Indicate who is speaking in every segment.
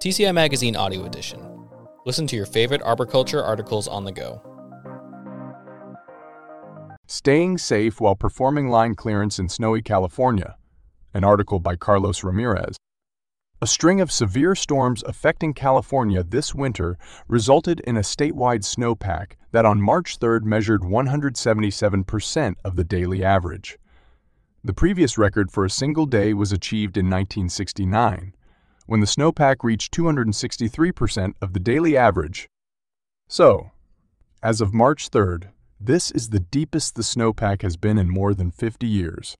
Speaker 1: TCI Magazine Audio Edition. Listen to your favorite arboriculture articles on the go.
Speaker 2: Staying Safe While Performing Line Clearance in Snowy California, an article by Carlos Ramirez. A string of severe storms affecting California this winter resulted in a statewide snowpack that on March 3rd measured 177% of the daily average. The previous record for a single day was achieved in 1969, when the snowpack reached 263% of the daily average. So, as of March 3rd, this is the deepest the snowpack has been in more than 50 years.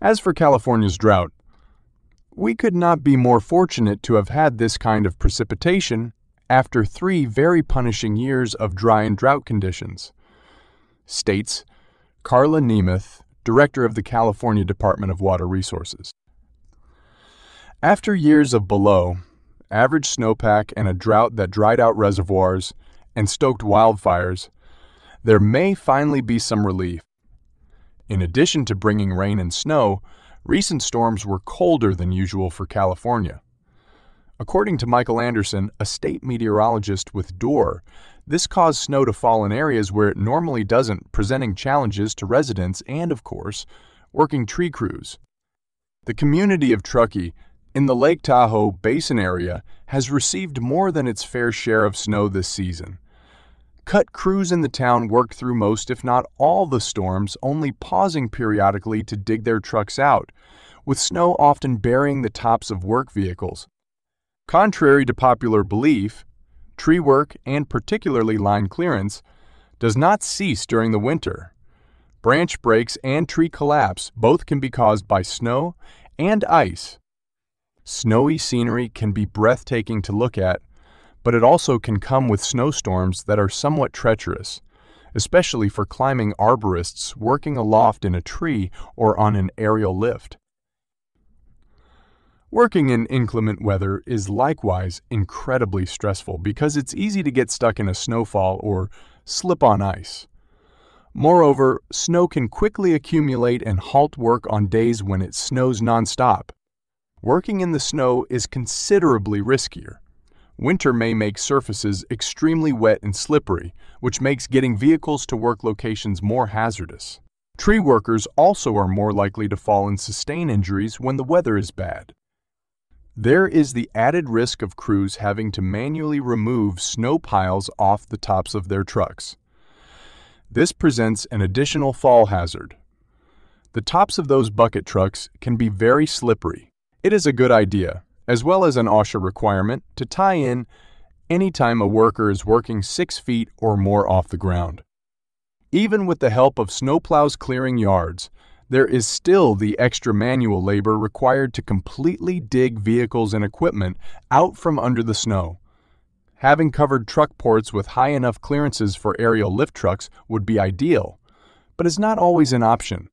Speaker 2: As for California's drought, we could not be more fortunate to have had this kind of precipitation after three very punishing years of dry and drought conditions. States Carla Nemeth, Director of the California Department of Water Resources. After years of below average snowpack and a drought that dried out reservoirs and stoked wildfires, there may finally be some relief. In addition to bringing rain and snow, recent storms were colder than usual for California. According to Michael Anderson, a state meteorologist with DOOR, this caused snow to fall in areas where it normally doesn't, presenting challenges to residents and, of course, working tree crews. The community of Truckee, in the Lake Tahoe basin area, has received more than its fair share of snow this season. Cut crews in the town worked through most, if not all, the storms, only pausing periodically to dig their trucks out, with snow often burying the tops of work vehicles. Contrary to popular belief, tree work, and particularly line clearance, does not cease during the winter. Branch breaks and tree collapse both can be caused by snow and ice. Snowy scenery can be breathtaking to look at, but it also can come with snowstorms that are somewhat treacherous, especially for climbing arborists working aloft in a tree or on an aerial lift. Working in inclement weather is likewise incredibly stressful because it's easy to get stuck in a snowfall or slip on ice. Moreover, snow can quickly accumulate and halt work on days when it snows nonstop. Working in the snow is considerably riskier. Winter may make surfaces extremely wet and slippery, which makes getting vehicles to work locations more hazardous. Tree workers also are more likely to fall and sustain injuries when the weather is bad. There is the added risk of crews having to manually remove snow piles off the tops of their trucks. This presents an additional fall hazard. The tops of those bucket trucks can be very slippery. It is a good idea, as well as an OSHA requirement to tie in anytime a worker is working six feet or more off the ground. Even with the help of snowplows clearing yards, there is still the extra manual labor required to completely dig vehicles and equipment out from under the snow. Having covered truck ports with high enough clearances for aerial lift trucks would be ideal, but is not always an option.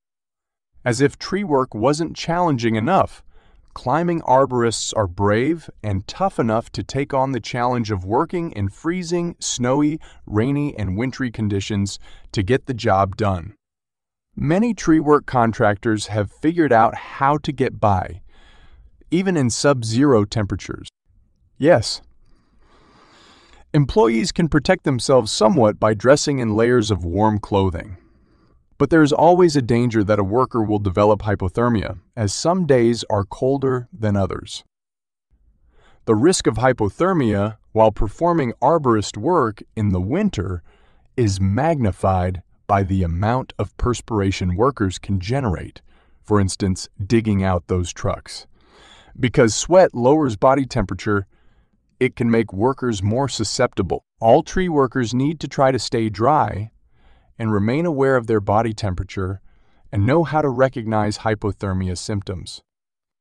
Speaker 2: As if tree work wasn't challenging enough, climbing arborists are brave and tough enough to take on the challenge of working in freezing, snowy, rainy, and wintry conditions to get the job done. Many tree work contractors have figured out how to get by, even in sub zero temperatures. Yes, employees can protect themselves somewhat by dressing in layers of warm clothing. But there is always a danger that a worker will develop hypothermia, as some days are colder than others. The risk of hypothermia while performing arborist work in the winter is magnified by the amount of perspiration workers can generate, for instance, digging out those trucks. Because sweat lowers body temperature, it can make workers more susceptible. All tree workers need to try to stay dry and remain aware of their body temperature and know how to recognize hypothermia symptoms.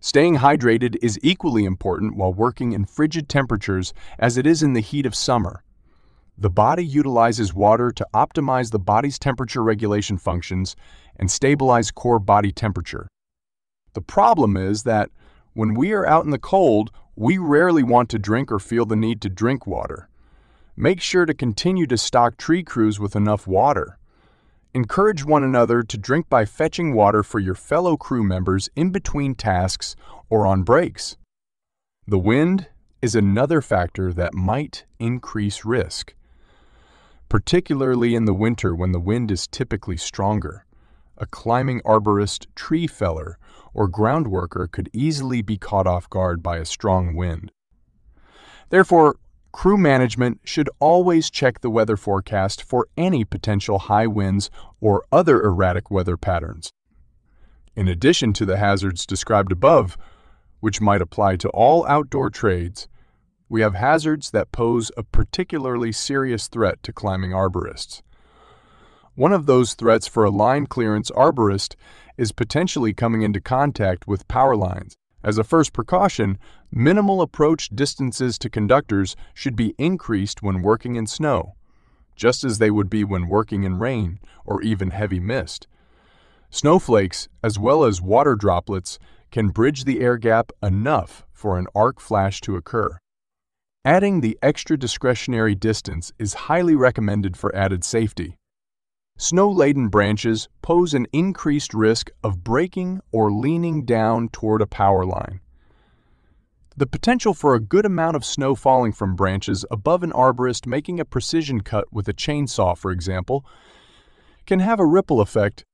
Speaker 2: Staying hydrated is equally important while working in frigid temperatures as it is in the heat of summer. The body utilizes water to optimize the body's temperature regulation functions and stabilize core body temperature. The problem is that when we are out in the cold, we rarely want to drink or feel the need to drink water. Make sure to continue to stock tree crews with enough water. Encourage one another to drink by fetching water for your fellow crew members in between tasks or on breaks. The wind is another factor that might increase risk, particularly in the winter when the wind is typically stronger. A climbing arborist, tree feller, or ground worker could easily be caught off guard by a strong wind. Therefore, crew management should always check the weather forecast for any potential high winds or other erratic weather patterns. In addition to the hazards described above, which might apply to all outdoor trades, we have hazards that pose a particularly serious threat to climbing arborists. One of those threats for a line clearance arborist is potentially coming into contact with power lines. As a first precaution, minimal approach distances to conductors should be increased when working in snow, just as they would be when working in rain or even heavy mist. Snowflakes, as well as water droplets, can bridge the air gap enough for an arc flash to occur. Adding the extra discretionary distance is highly recommended for added safety. Snow laden branches pose an increased risk of breaking or leaning down toward a power line. The potential for a good amount of snow falling from branches above an arborist making a precision cut with a chainsaw, for example, can have a ripple effect.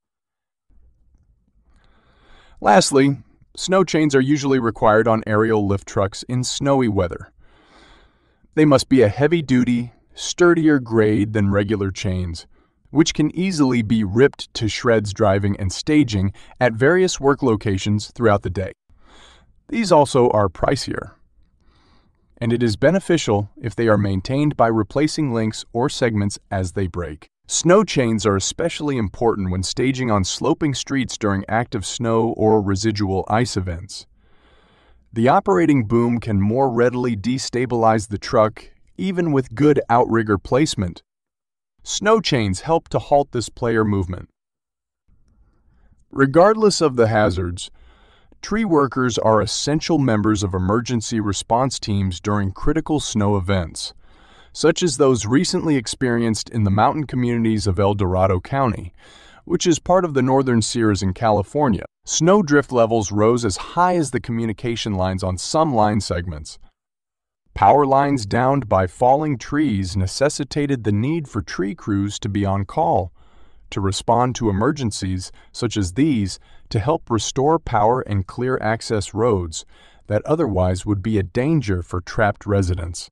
Speaker 2: Lastly, snow chains are usually required on aerial lift trucks in snowy weather. They must be a heavy duty, sturdier grade than regular chains, which can easily be ripped to shreds driving and staging at various work locations throughout the day. These also are pricier, and it is beneficial if they are maintained by replacing links or segments as they break. Snow chains are especially important when staging on sloping streets during active snow or residual ice events. The operating boom can more readily destabilize the truck even with good outrigger placement. Snow chains help to halt this player movement. Regardless of the hazards, tree workers are essential members of emergency response teams during critical snow events, such as those recently experienced in the mountain communities of El Dorado County, which is part of the northern Sierras in California. Snow drift levels rose as high as the communication lines on some line segments. Power lines downed by falling trees necessitated the need for tree crews to be on call to respond to emergencies such as these to help restore power and clear access roads that otherwise would be a danger for trapped residents.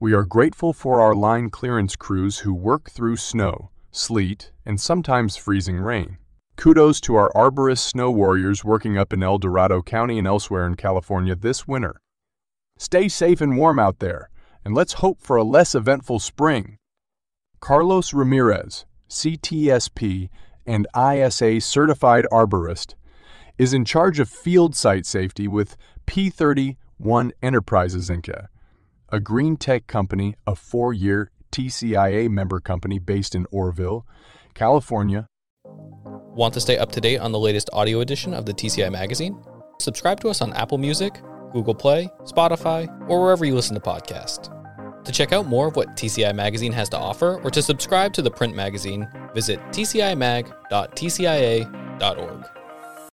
Speaker 2: We are grateful for our line clearance crews who work through snow, sleet, and sometimes freezing rain. Kudos to our arborist snow warriors working up in El Dorado County and elsewhere in California this winter. Stay safe and warm out there, and let's hope for a less eventful spring. Carlos Ramirez, CTSP and ISA certified arborist, is in charge of field site safety with P31 Enterprises Inc., a green tech company, a four year TCIA member company based in Oroville, California,
Speaker 1: Want to stay up to date on the latest audio edition of the TCI magazine? Subscribe to us on Apple Music, Google Play, Spotify, or wherever you listen to podcasts. To check out more of what TCI Magazine has to offer or to subscribe to the print magazine, visit tcimag.tcia.org.